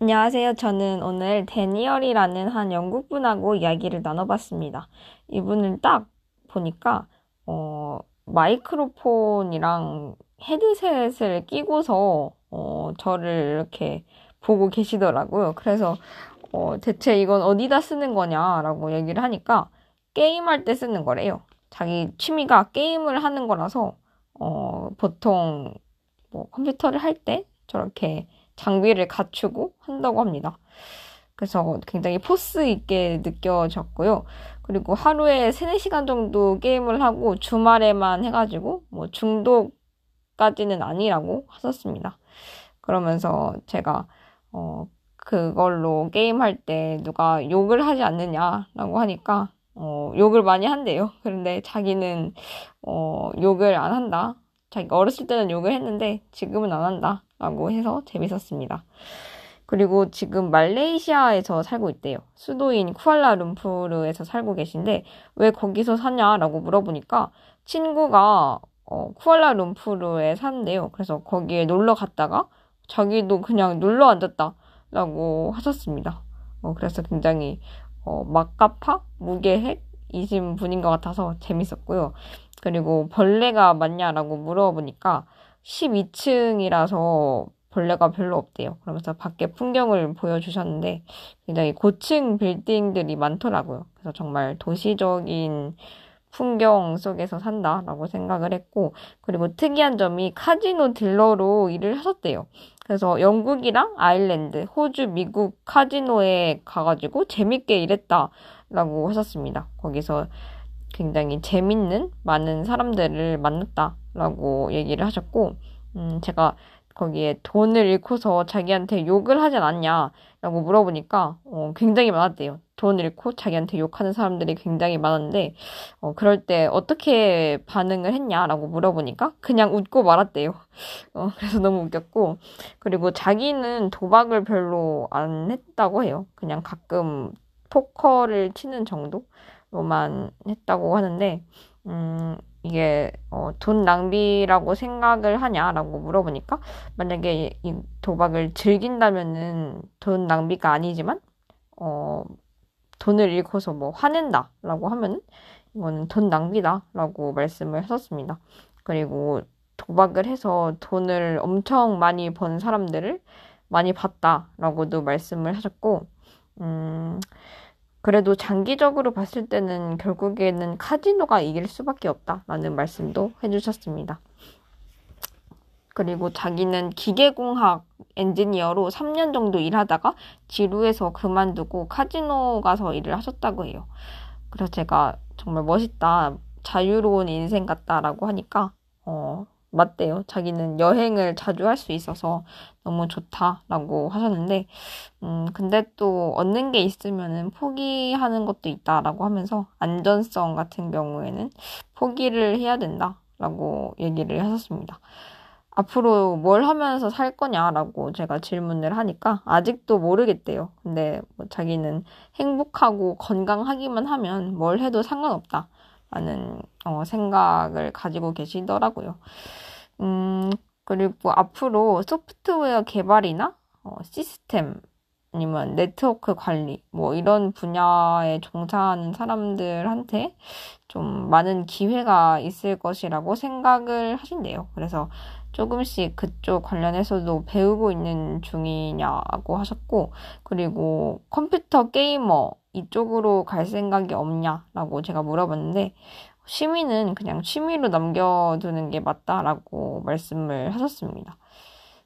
안녕하세요. 저는 오늘 데니얼이라는 한 영국 분하고 이야기를 나눠봤습니다. 이분을 딱 보니까, 어, 마이크로폰이랑 헤드셋을 끼고서, 어, 저를 이렇게 보고 계시더라고요. 그래서, 어, 대체 이건 어디다 쓰는 거냐라고 얘기를 하니까, 게임할 때 쓰는 거래요. 자기 취미가 게임을 하는 거라서, 어, 보통, 뭐, 컴퓨터를 할 때 저렇게 장비를 갖추고 한다고 합니다. 그래서 굉장히 포스 있게 느껴졌고요. 그리고 하루에 3, 4시간 정도 게임을 하고 주말에만 해가지고 뭐 중독까지는 아니라고 하셨습니다. 그러면서 제가 어 그걸로 게임할 때 누가 욕을 하지 않느냐라고 하니까 어 욕을 많이 한대요. 그런데 자기는 어 욕을 안 한다. 자기가 어렸을 때는 욕을 했는데 지금은 안 한다. 라고 해서 재밌었습니다. 그리고 지금 말레이시아에서 살고 있대요. 수도인 쿠알라룸푸르에서 살고 계신데 왜 거기서 사냐라고 물어보니까 친구가 어, 쿠알라룸푸르에 산대요. 그래서 거기에 놀러 갔다가 자기도 그냥 눌러 앉았다라고 하셨습니다. 어, 그래서 굉장히 어, 막가파 무계획이신 분인 것 같아서 재밌었고요. 그리고 벌레가 많냐라고 물어보니까 12층이라서 벌레가 별로 없대요. 그러면서 밖에 풍경을 보여주셨는데 굉장히 고층 빌딩들이 많더라고요. 그래서 정말 도시적인 풍경 속에서 산다라고 생각을 했고 그리고 특이한 점이 카지노 딜러로 일을 하셨대요. 그래서 영국이랑 아일랜드, 호주, 미국 카지노에 가가지고 재밌게 일했다라고 하셨습니다. 거기서 굉장히 재밌는 많은 사람들을 만났다라고 얘기를 하셨고, 음, 제가 거기에 돈을 잃고서 자기한테 욕을 하진 않냐라고 물어보니까 어, 굉장히 많았대요. 돈을 잃고 자기한테 욕하는 사람들이 굉장히 많았는데 어, 그럴 때 어떻게 반응을 했냐라고 물어보니까 그냥 웃고 말았대요. 어, 그래서 너무 웃겼고 그리고 자기는 도박을 별로 안 했다고 해요. 그냥 가끔 포커를 치는 정도? 로만 했다고 하는데, 음, 이게, 어, 돈 낭비라고 생각을 하냐라고 물어보니까, 만약에 이 도박을 즐긴다면은 돈 낭비가 아니지만, 어, 돈을 잃고서 뭐 화낸다라고 하면은, 이거는 돈 낭비다라고 말씀을 하셨습니다. 그리고 도박을 해서 돈을 엄청 많이 번 사람들을 많이 봤다라고도 말씀을 하셨고, 음, 그래도 장기적으로 봤을 때는 결국에는 카지노가 이길 수밖에 없다라는 말씀도 해주셨습니다. 그리고 자기는 기계공학 엔지니어로 3년 정도 일하다가 지루해서 그만두고 카지노 가서 일을 하셨다고 해요. 그래서 제가 정말 멋있다, 자유로운 인생 같다라고 하니까, 어, 맞대요. 자기는 여행을 자주 할 수 있어서 너무 좋다라고 하셨는데, 음, 근데 또 얻는 게 있으면은 포기하는 것도 있다라고 하면서 안전성 같은 경우에는 포기를 해야 된다라고 얘기를 하셨습니다. 앞으로 뭘 하면서 살 거냐라고 제가 질문을 하니까 아직도 모르겠대요. 근데 뭐 자기는 행복하고 건강하기만 하면 뭘 해도 상관없다. 라는 어, 생각을 가지고 계시더라고요. 음, 그리고 앞으로 소프트웨어 개발이나 어, 시스템 아니면 네트워크 관리 뭐 이런 분야에 종사하는 사람들한테 좀 많은 기회가 있을 것이라고 생각을 하신대요. 그래서 조금씩 그쪽 관련해서도 배우고 있는 중이냐고 하셨고 그리고 컴퓨터 게이머 이쪽으로 갈 생각이 없냐라고 제가 물어봤는데 취미는 그냥 취미로 남겨두는 게 맞다라고 말씀을 하셨습니다.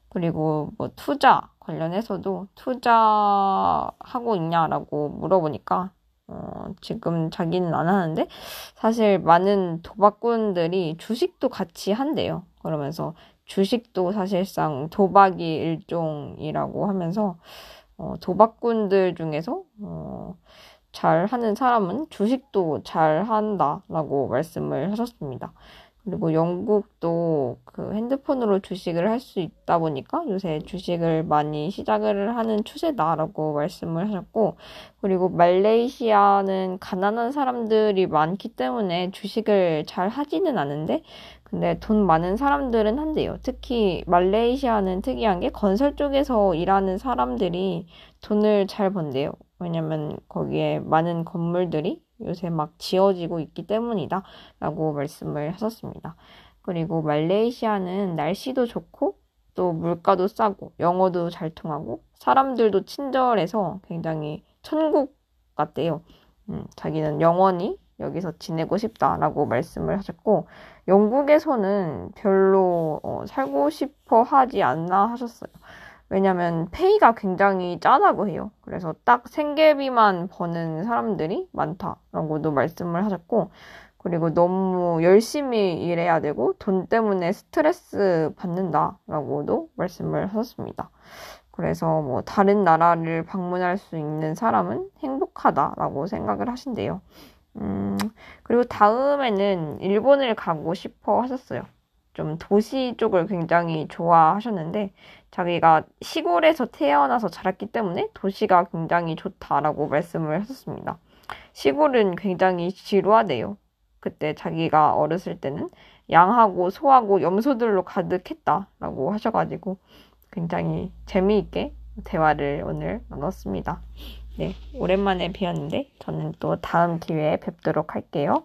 그리고 뭐 투자 관련해서도 투자하고 있냐라고 물어보니까 어, 지금 자기는 안 하는데 사실 많은 도박꾼들이 주식도 같이 한대요. 그러면서 주식도 사실상 도박이 일종이라고 하면서 어, 도박꾼들 중에서 어, 잘 하는 사람은 주식도 잘 한다라고 말씀을 하셨습니다. 그리고 영국도 그 핸드폰으로 주식을 할 수 있다 보니까 요새 주식을 많이 시작을 하는 추세다라고 말씀을 하셨고, 그리고 말레이시아는 가난한 사람들이 많기 때문에 주식을 잘 하지는 않은데, 근데 돈 많은 사람들은 한대요. 특히 말레이시아는 특이한 게 건설 쪽에서 일하는 사람들이 돈을 잘 번대요. 왜냐면 거기에 많은 건물들이 요새 막 지어지고 있기 때문이다. 라고 말씀을 하셨습니다. 그리고 말레이시아는 날씨도 좋고 또 물가도 싸고 영어도 잘 통하고 사람들도 친절해서 굉장히 천국 같대요. 음, 자기는 영원히 여기서 지내고 싶다라고 말씀을 하셨고 영국에서는 별로 어, 살고 싶어 하지 않나 하셨어요. 왜냐면 페이가 굉장히 짜다고 해요. 그래서 딱 생계비만 버는 사람들이 많다라고도 말씀을 하셨고, 그리고 너무 열심히 일해야 되고 돈 때문에 스트레스 받는다라고도 말씀을 하셨습니다. 그래서 뭐 다른 나라를 방문할 수 있는 사람은 행복하다라고 생각을 하신대요. 음, 그리고 다음에는 일본을 가고 싶어 하셨어요. 좀 도시 쪽을 굉장히 좋아하셨는데 자기가 시골에서 태어나서 자랐기 때문에 도시가 굉장히 좋다라고 말씀을 하셨습니다. 시골은 굉장히 지루하대요. 그때 자기가 어렸을 때는 양하고 소하고 염소들로 가득했다라고 하셔가지고 굉장히 재미있게 대화를 오늘 나눴습니다. 네, 오랜만에 뵈었는데 저는 또 다음 기회에 뵙도록 할게요.